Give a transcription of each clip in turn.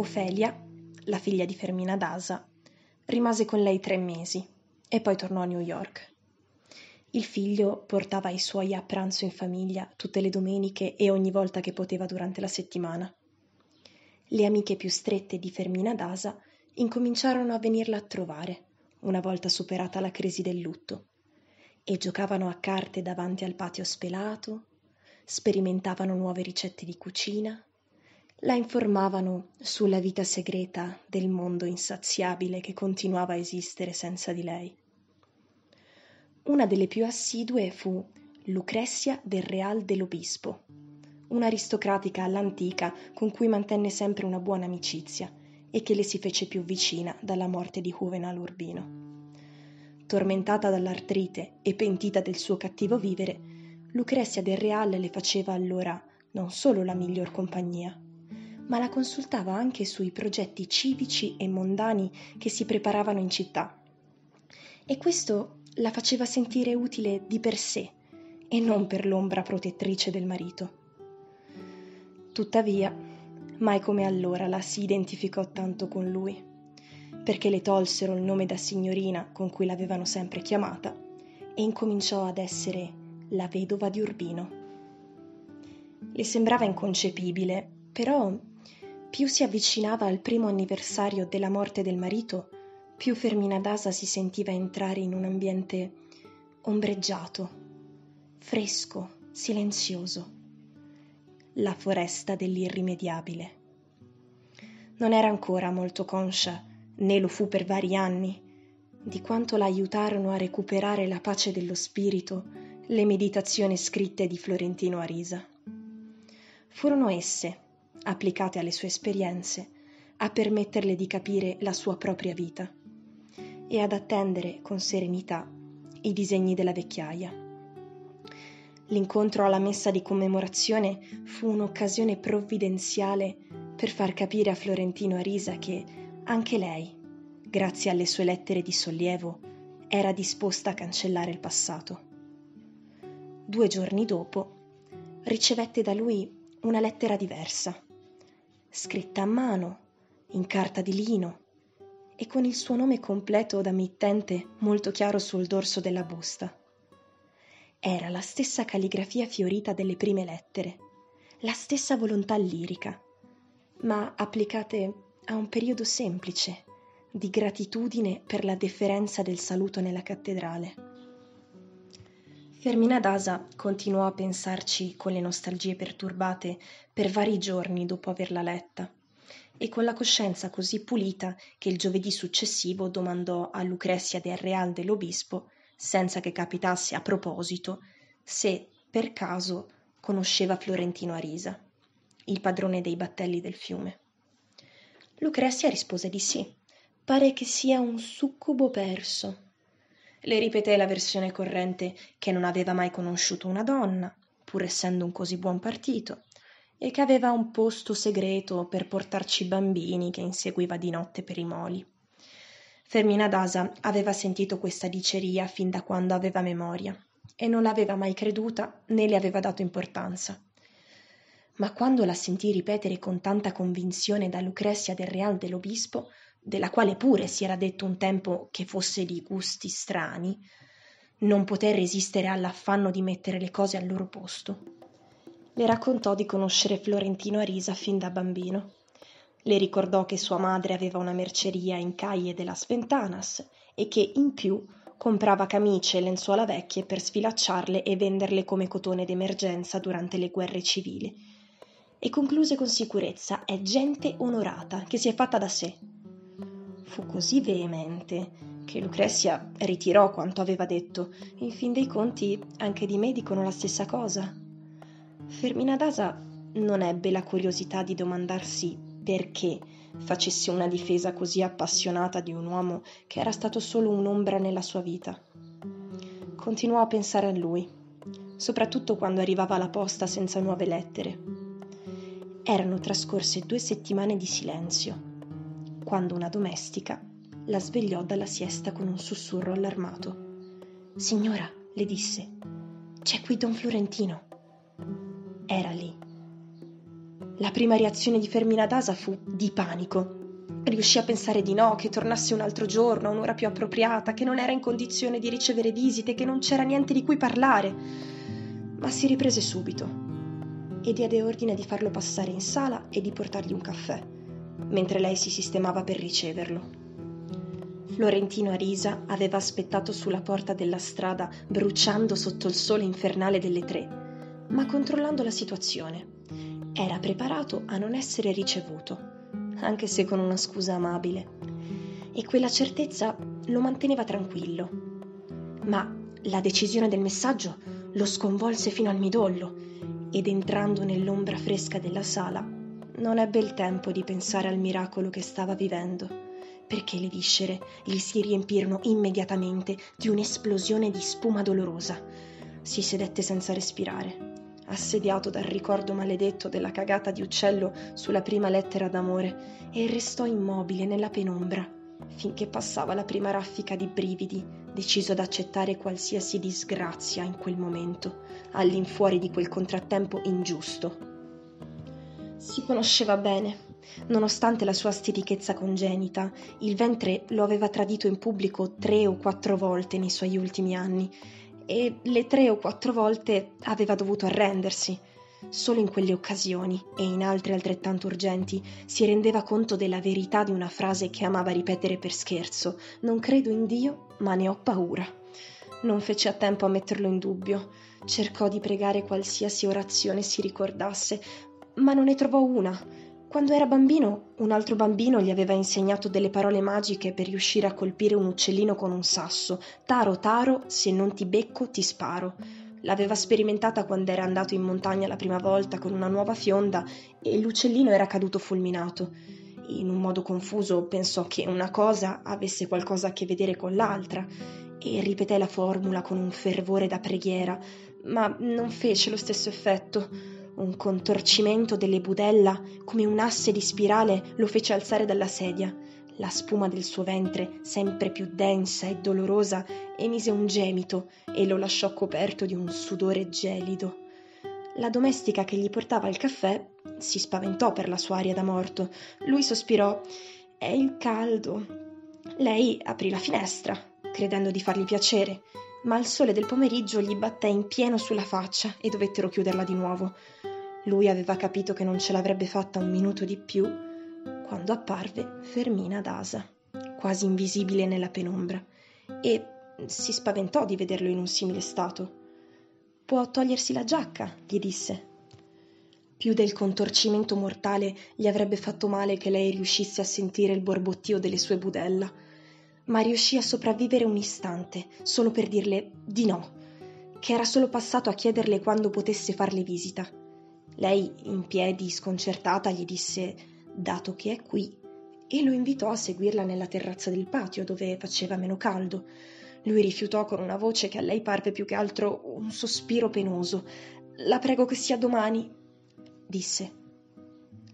Ofelia, la figlia di Fermina Dasa, rimase con lei tre mesi e poi tornò a New York. Il figlio portava i suoi a pranzo in famiglia tutte le domeniche e ogni volta che poteva durante la settimana. Le amiche più strette di Fermina Dasa incominciarono a venirla a trovare, una volta superata la crisi del lutto, e giocavano a carte davanti al patio spelato, sperimentavano nuove ricette di cucina, la informavano sulla vita segreta del mondo insaziabile che continuava a esistere senza di lei. Una delle più assidue fu Lucrezia del Real dell'Obispo, un'aristocratica all'antica con cui mantenne sempre una buona amicizia e che le si fece più vicina dalla morte di Juvenal Urbino. Tormentata dall'artrite e pentita del suo cattivo vivere, Lucrezia del Real le faceva allora non solo la miglior compagnia, ma la consultava anche sui progetti civici e mondani che si preparavano in città. E questo la faceva sentire utile di per sé e non per l'ombra protettrice del marito. Tuttavia, mai come allora la si identificò tanto con lui, perché le tolsero il nome da signorina con cui l'avevano sempre chiamata e incominciò ad essere la vedova di Urbino. Le sembrava inconcepibile, però più si avvicinava al primo anniversario della morte del marito, più Fermina Dasa si sentiva entrare in un ambiente ombreggiato, fresco, silenzioso, la foresta dell'irrimediabile. Non era ancora molto conscia, né lo fu per vari anni, di quanto la aiutarono a recuperare la pace dello spirito le meditazioni scritte di Florentino Arisa. Furono esse, applicate alle sue esperienze, a permetterle di capire la sua propria vita e ad attendere con serenità i disegni della vecchiaia. L'incontro alla messa di commemorazione fu un'occasione provvidenziale per far capire a Florentino Arisa che anche lei, grazie alle sue lettere di sollievo, era disposta a cancellare il passato. Due giorni dopo ricevette da lui una lettera diversa scritta a mano, in carta di lino e con il suo nome completo da mittente molto chiaro sul dorso della busta. Era la stessa calligrafia fiorita delle prime lettere, la stessa volontà lirica, ma applicate a un periodo semplice di gratitudine per la deferenza del saluto nella cattedrale. Fermina Dasa continuò a pensarci con le nostalgie perturbate per vari giorni dopo averla letta e con la coscienza così pulita che il giovedì successivo domandò a Lucrezia del Real dell'Obispo, senza che capitasse a proposito, se per caso conosceva Florentino Arisa, il padrone dei battelli del fiume. Lucrezia rispose di sì. Pare che sia un succubo perso le ripeté la versione corrente che non aveva mai conosciuto una donna, pur essendo un così buon partito, e che aveva un posto segreto per portarci bambini che inseguiva di notte per i moli. Fermina Dasa aveva sentito questa diceria fin da quando aveva memoria e non l'aveva mai creduta né le aveva dato importanza. Ma quando la sentì ripetere con tanta convinzione da Lucrezia del Real dell'Obispo, della quale pure si era detto un tempo che fosse di gusti strani, non poté resistere all'affanno di mettere le cose al loro posto. Le raccontò di conoscere Florentino Arisa fin da bambino. Le ricordò che sua madre aveva una merceria in Caie della Sventanas e che in più comprava camicie e lenzuola vecchie per sfilacciarle e venderle come cotone d'emergenza durante le guerre civili. E concluse con sicurezza: è gente onorata che si è fatta da sé fu così veemente che Lucrezia ritirò quanto aveva detto. In fin dei conti, anche di me dicono la stessa cosa. Fermina Dasa non ebbe la curiosità di domandarsi perché facesse una difesa così appassionata di un uomo che era stato solo un'ombra nella sua vita. Continuò a pensare a lui, soprattutto quando arrivava la posta senza nuove lettere. Erano trascorse due settimane di silenzio quando una domestica la svegliò dalla siesta con un sussurro allarmato. Signora, le disse, c'è qui don Florentino. Era lì. La prima reazione di Fermina Dasa fu di panico. Riuscì a pensare di no, che tornasse un altro giorno, un'ora più appropriata, che non era in condizione di ricevere visite, che non c'era niente di cui parlare. Ma si riprese subito e diede ordine di farlo passare in sala e di portargli un caffè, mentre lei si sistemava per riceverlo. Florentino Arisa aveva aspettato sulla porta della strada, bruciando sotto il sole infernale delle tre, ma controllando la situazione. Era preparato a non essere ricevuto anche se con una scusa amabile. E quella certezza lo manteneva tranquillo. Ma la decisione del messaggio lo sconvolse fino al midollo ed entrando nell'ombra fresca della sala non ebbe il tempo di pensare al miracolo che stava vivendo, perché le viscere gli si riempirono immediatamente di un'esplosione di spuma dolorosa. Si sedette senza respirare assediato dal ricordo maledetto della cagata di uccello sulla prima lettera d'amore, e restò immobile nella penombra finché passava la prima raffica di brividi, deciso ad accettare qualsiasi disgrazia in quel momento, all'infuori di quel contrattempo ingiusto. Si conosceva bene. Nonostante la sua stitichezza congenita, il ventre lo aveva tradito in pubblico tre o quattro volte nei suoi ultimi anni e le tre o quattro volte aveva dovuto arrendersi. Solo in quelle occasioni e in altre altrettanto urgenti si rendeva conto della verità di una frase che amava ripetere per scherzo: Non credo in Dio, ma ne ho paura. Non fece a tempo a metterlo in dubbio. Cercò di pregare qualsiasi orazione si ricordasse, ma non ne trovò una quando era bambino, un altro bambino gli aveva insegnato delle parole magiche per riuscire a colpire un uccellino con un sasso. Taro, taro, se non ti becco ti sparo. L'aveva sperimentata quando era andato in montagna la prima volta con una nuova fionda e l'uccellino era caduto fulminato. In un modo confuso pensò che una cosa avesse qualcosa a che vedere con l'altra e ripeté la formula con un fervore da preghiera, ma non fece lo stesso effetto un contorcimento delle budella come un asse di spirale lo fece alzare dalla sedia. La spuma del suo ventre, sempre più densa e dolorosa, emise un gemito e lo lasciò coperto di un sudore gelido. La domestica che gli portava il caffè si spaventò per la sua aria da morto. Lui sospirò: È il caldo. Lei aprì la finestra, credendo di fargli piacere, ma il sole del pomeriggio gli batté in pieno sulla faccia e dovettero chiuderla di nuovo. Lui aveva capito che non ce l'avrebbe fatta un minuto di più quando apparve Fermina d'Asa, quasi invisibile nella penombra, e si spaventò di vederlo in un simile stato. Può togliersi la giacca, gli disse. Più del contorcimento mortale gli avrebbe fatto male che lei riuscisse a sentire il borbottio delle sue budella, ma riuscì a sopravvivere un istante, solo per dirle di no, che era solo passato a chiederle quando potesse farle visita lei, in piedi, sconcertata, gli disse dato che è qui e lo invitò a seguirla nella terrazza del patio dove faceva meno caldo. Lui rifiutò con una voce che a lei parve più che altro un sospiro penoso. La prego che sia domani, disse.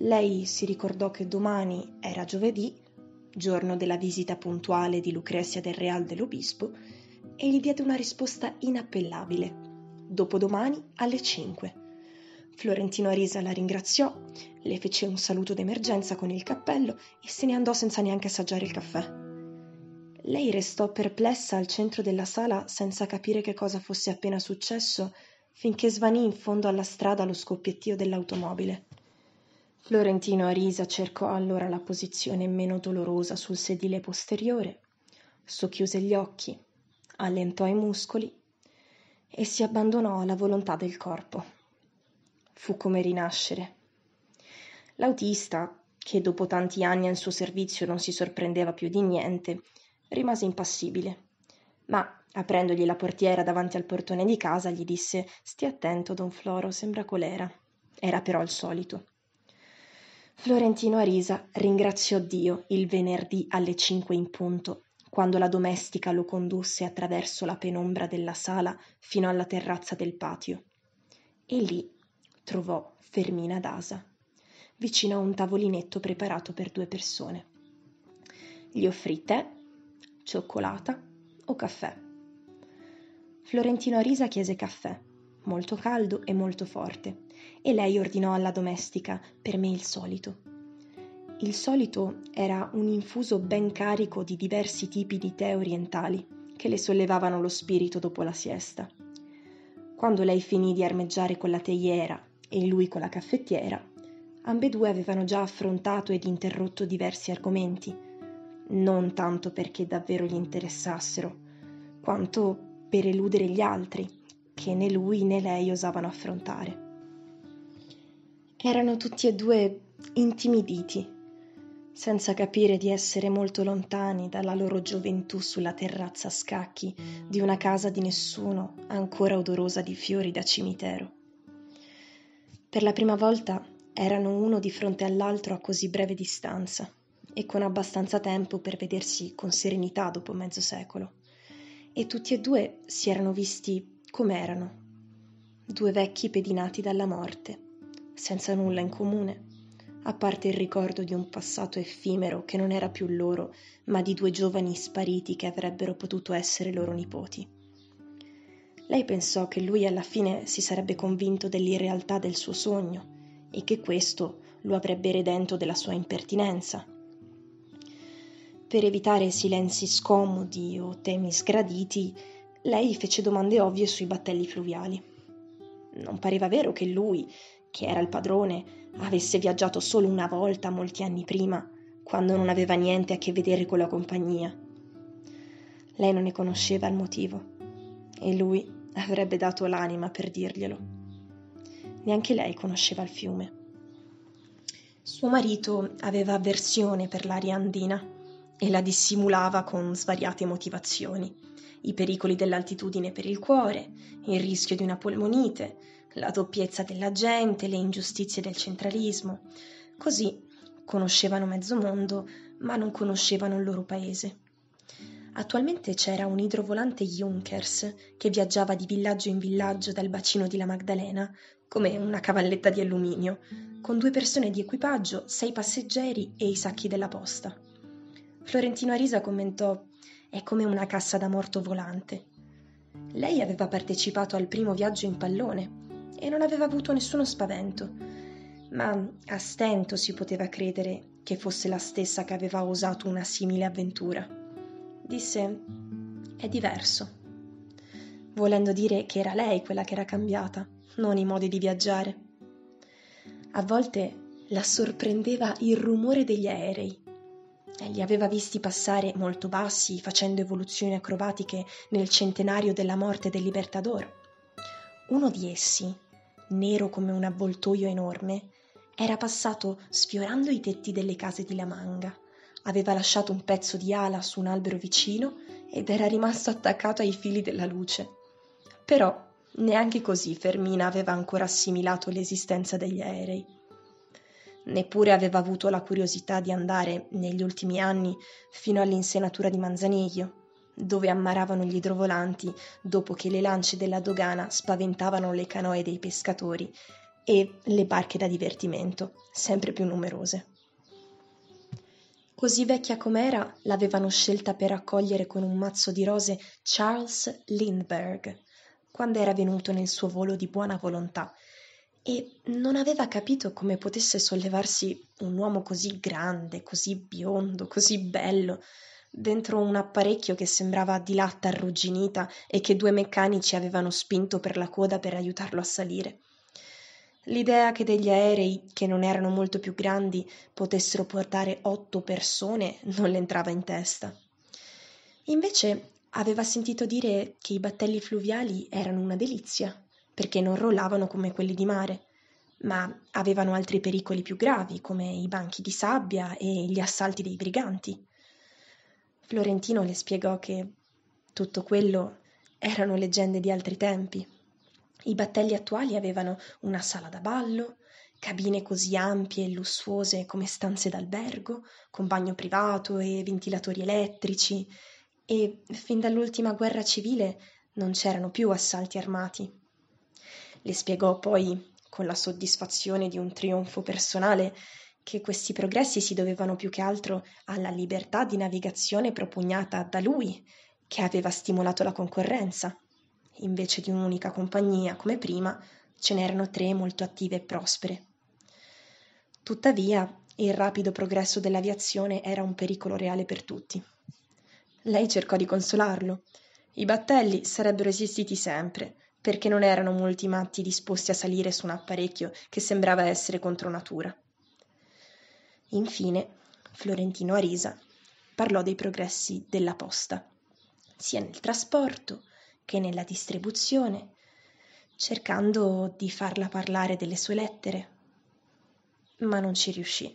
Lei si ricordò che domani era giovedì, giorno della visita puntuale di Lucrezia del Real dell'Obispo, e gli diede una risposta inappellabile. Dopodomani alle cinque. Florentino Arisa la ringraziò, le fece un saluto d'emergenza con il cappello e se ne andò senza neanche assaggiare il caffè. Lei restò perplessa al centro della sala senza capire che cosa fosse appena successo, finché svanì in fondo alla strada lo scoppiettio dell'automobile. Florentino Arisa cercò allora la posizione meno dolorosa sul sedile posteriore, socchiuse gli occhi, allentò i muscoli e si abbandonò alla volontà del corpo fu come rinascere. L'autista, che dopo tanti anni al suo servizio non si sorprendeva più di niente, rimase impassibile. Ma, aprendogli la portiera davanti al portone di casa, gli disse Stia attento, don Floro, sembra colera. Era però il solito. Florentino Arisa ringraziò Dio il venerdì alle cinque in punto, quando la domestica lo condusse attraverso la penombra della sala fino alla terrazza del patio. E lì trovò Fermina d'Asa, vicino a un tavolinetto preparato per due persone. Gli offrì tè, cioccolata o caffè. Florentino Arisa chiese caffè, molto caldo e molto forte, e lei ordinò alla domestica per me il solito. Il solito era un infuso ben carico di diversi tipi di tè orientali che le sollevavano lo spirito dopo la siesta. Quando lei finì di armeggiare con la teiera e lui con la caffettiera, ambedue avevano già affrontato ed interrotto diversi argomenti, non tanto perché davvero gli interessassero, quanto per eludere gli altri, che né lui né lei osavano affrontare. Erano tutti e due intimiditi, senza capire di essere molto lontani dalla loro gioventù sulla terrazza a scacchi di una casa di nessuno ancora odorosa di fiori da cimitero. Per la prima volta erano uno di fronte all'altro a così breve distanza e con abbastanza tempo per vedersi con serenità dopo mezzo secolo. E tutti e due si erano visti com'erano, due vecchi pedinati dalla morte, senza nulla in comune, a parte il ricordo di un passato effimero che non era più loro, ma di due giovani spariti che avrebbero potuto essere loro nipoti. Lei pensò che lui alla fine si sarebbe convinto dell'irrealtà del suo sogno e che questo lo avrebbe redento della sua impertinenza. Per evitare silenzi scomodi o temi sgraditi, lei fece domande ovvie sui battelli fluviali. Non pareva vero che lui, che era il padrone, avesse viaggiato solo una volta molti anni prima, quando non aveva niente a che vedere con la compagnia. Lei non ne conosceva il motivo e lui avrebbe dato l'anima per dirglielo neanche lei conosceva il fiume. Suo marito aveva avversione per l'aria andina e la dissimulava con svariate motivazioni. I pericoli dell'altitudine per il cuore, il rischio di una polmonite, la doppiezza della gente, le ingiustizie del centralismo. Così conoscevano mezzo mondo, ma non conoscevano il loro paese. Attualmente c'era un idrovolante Junkers che viaggiava di villaggio in villaggio dal bacino di La Maddalena come una cavalletta di alluminio, con due persone di equipaggio, sei passeggeri e i sacchi della posta. Florentino Arisa commentò è come una cassa da morto volante. Lei aveva partecipato al primo viaggio in pallone e non aveva avuto nessuno spavento, ma a stento si poteva credere che fosse la stessa che aveva osato una simile avventura disse è diverso, volendo dire che era lei quella che era cambiata, non i modi di viaggiare. A volte la sorprendeva il rumore degli aerei. Li aveva visti passare molto bassi, facendo evoluzioni acrobatiche nel centenario della morte del Libertador. Uno di essi, nero come un avvoltoio enorme, era passato sfiorando i tetti delle case di La Manga Aveva lasciato un pezzo di ala su un albero vicino ed era rimasto attaccato ai fili della luce. Però neanche così Fermina aveva ancora assimilato l'esistenza degli aerei. Neppure aveva avuto la curiosità di andare, negli ultimi anni, fino all'insenatura di Manzaniglio, dove ammaravano gli idrovolanti dopo che le lance della dogana spaventavano le canoe dei pescatori e le barche da divertimento, sempre più numerose. Così vecchia com'era, l'avevano scelta per accogliere con un mazzo di rose Charles Lindbergh, quando era venuto nel suo volo di buona volontà, e non aveva capito come potesse sollevarsi un uomo così grande, così biondo, così bello, dentro un apparecchio che sembrava di latta arrugginita e che due meccanici avevano spinto per la coda per aiutarlo a salire. L'idea che degli aerei, che non erano molto più grandi, potessero portare otto persone non le entrava in testa. Invece aveva sentito dire che i battelli fluviali erano una delizia, perché non rollavano come quelli di mare, ma avevano altri pericoli più gravi, come i banchi di sabbia e gli assalti dei briganti. Florentino le spiegò che tutto quello erano leggende di altri tempi, i battelli attuali avevano una sala da ballo, cabine così ampie e lussuose come stanze d'albergo, con bagno privato e ventilatori elettrici, e fin dall'ultima guerra civile non c'erano più assalti armati. Le spiegò poi, con la soddisfazione di un trionfo personale, che questi progressi si dovevano più che altro alla libertà di navigazione propugnata da lui, che aveva stimolato la concorrenza invece di un'unica compagnia come prima, ce n'erano tre molto attive e prospere. Tuttavia, il rapido progresso dell'aviazione era un pericolo reale per tutti. Lei cercò di consolarlo. I battelli sarebbero esistiti sempre, perché non erano molti matti disposti a salire su un apparecchio che sembrava essere contro natura. Infine, Florentino Arisa parlò dei progressi della posta, sia nel trasporto che nella distribuzione, cercando di farla parlare delle sue lettere, ma non ci riuscì.